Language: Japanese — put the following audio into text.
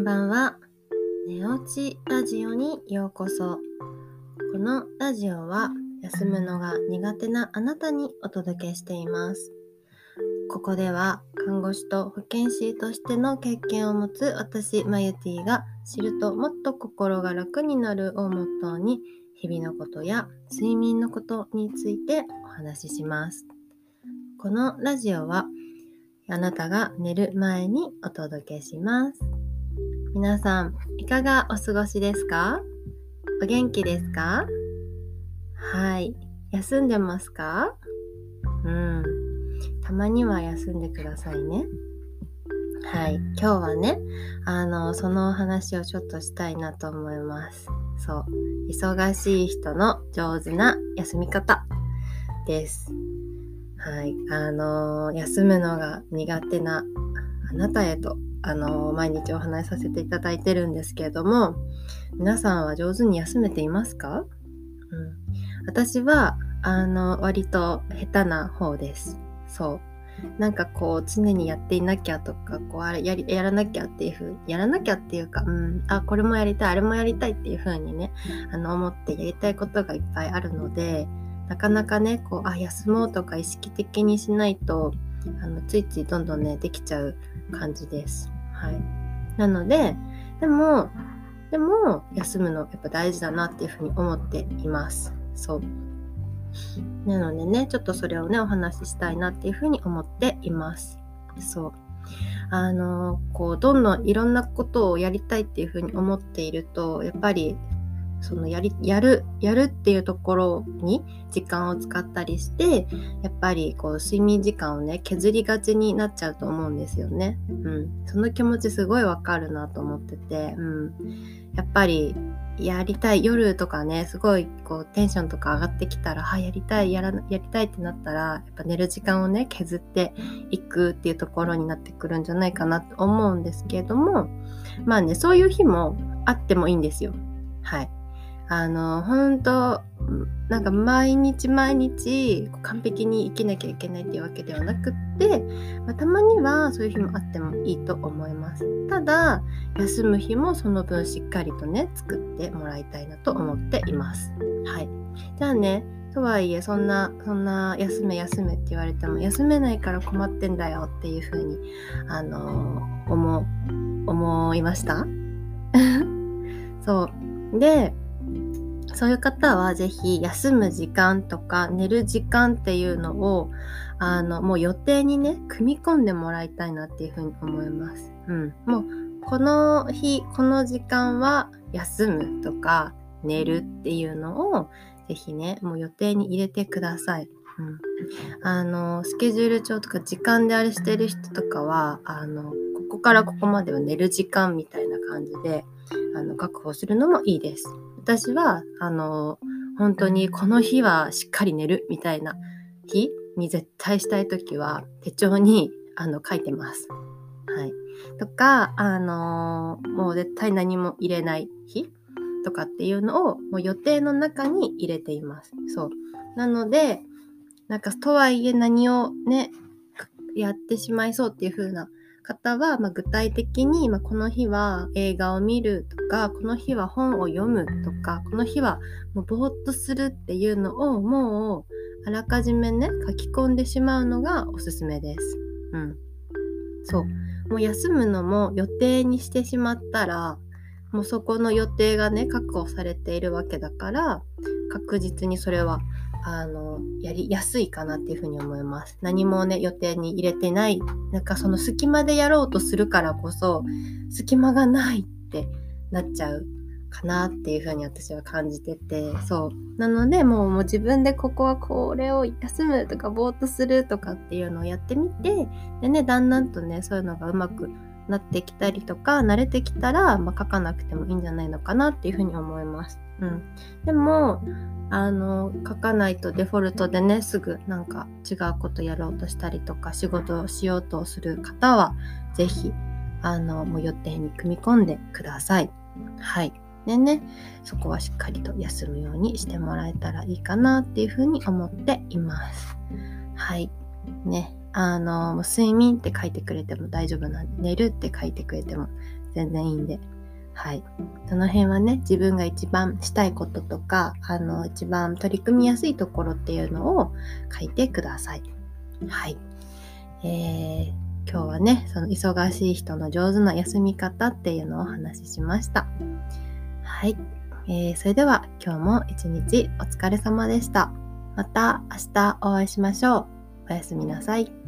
んばんは。寝落ちラジオにようこそ。このラジオは休むのが苦手なあなたにお届けしています。ここでは看護師と保健師としての経験を持つ私、マユティが知るともっと心が楽になるをモットーに日々のことや睡眠のことについてお話しします。このラジオはあなたが寝る前にお届けします。皆さん、いかがお過ごしですか？お元気ですか？はい。休んでますか？うん。たまには休んでくださいね。はい。今日はね、あの、そのお話をちょっとしたいなと思います。そう。忙しい人の上手な休み方です。はい。あの、休むのが苦手なあなたへとあの毎日お話しさせていただいてるんですけれども皆さんは上手に休めていますか、うん、私はあの割と下手な方です。そう。なんかこう常にやっていなきゃとかこうあれやりやらなきゃっていう風やらなきゃっていうか、うん、あこれもやりたいあれもやりたいっていう風にねあの思ってやりたいことがいっぱいあるのでなかなかねこうあ休もうとか意識的にしないとあのついついどんどんねできちゃう感じです。はい。なので、でも、でも、休むのやっぱ大事だなっていうふうに思っています。そう。なのでね、ちょっとそれをね、お話ししたいなっていうふうに思っています。そう。あの、こう、どんどんいろんなことをやりたいっていうふうに思っていると、やっぱり、そのやり、やる、やるっていうところに時間を使ったりして、やっぱりこう睡眠時間をね削りがちになっちゃうと思うんですよね。うん、その気持ちすごいわかるなと思ってて、うん、やっぱりやりたい夜とかねすごいこうテンションとか上がってきたら、はやりたいやらやりたいってなったらやっぱ寝る時間をね削っていくっていうところになってくるんじゃないかなと思うんですけれどもまあねそういう日もあってもいいんですよ。はい。あの本当なんか毎日毎日完璧に生きなきゃいけないっていうわけではなくって、まあ、たまにはそういう日もあってもいいと思います。ただ休む日もその分しっかりとね作ってもらいたいなと思っています。はい。じゃあねとはいえそんなそんな休め休めって言われても休めないから困ってんだよっていう風にあの思思いました？そう。でそういう方はぜひ休む時間とか寝る時間っていうのをあのもう予定にね組み込んでもらいたいなっていうふうに思います。うん、もうこの日この時間は休むとか寝るっていうのをぜひねもう予定に入れてください。うん、あのスケジュール帳とか時間であれしてる人とかはあのここからここまでは寝る時間みたいな感じであの確保するのもいいです。私はあの本当にこの日はしっかり寝るみたいな日に絶対したい時は手帳にあの書いてます。はい、とかあのもう絶対何も入れない日とかっていうのをもう予定の中に入れています。そうなのでなんかとはいえ何をねやってしまいそうっていう風な方は、まあ、具体的に、まあ、この日は映画を見るとかこの日は本を読むとかこの日はもうぼーっとするっていうのをもうあらかじめね書き込んでしまうのがおすすめです。うん、そうもう休むのも予定にしてしまったらもうそこの予定がね確保されているわけだから確実にそれはあのやりやすいかなっていうふうに思います。何もね予定に入れてないなんかその隙間でやろうとするからこそ隙間がないってなっちゃうかなっていうふうに私は感じててそうなのでもうもう自分でここはこれを休むとかぼーっとするとかっていうのをやってみてでねだんだんとねそういうのがうまくなってきたりとか慣れてきたら、まあ、書かなくてもいいんじゃないのかなっていうふうに思います。うん、でもあの書かないとデフォルトでねすぐなんか違うことやろうとしたりとか仕事をしようとする方は是非あのもう予定に組み込んでください。はい。でねそこはしっかりと休むようにしてもらえたらいいかなっていうふうに思っています。はい。ね。あの、睡眠って書いてくれても大丈夫なんで、寝るって書いてくれても全然いいんで。はい。その辺はね、自分が一番したいこととか、あの、一番取り組みやすいところっていうのを書いてください。はい。えー、今日はね、その忙しい人の上手な休み方っていうのをお話ししました。はい。えー、それでは今日も一日お疲れ様でした。また明日お会いしましょう。おやすみなさい。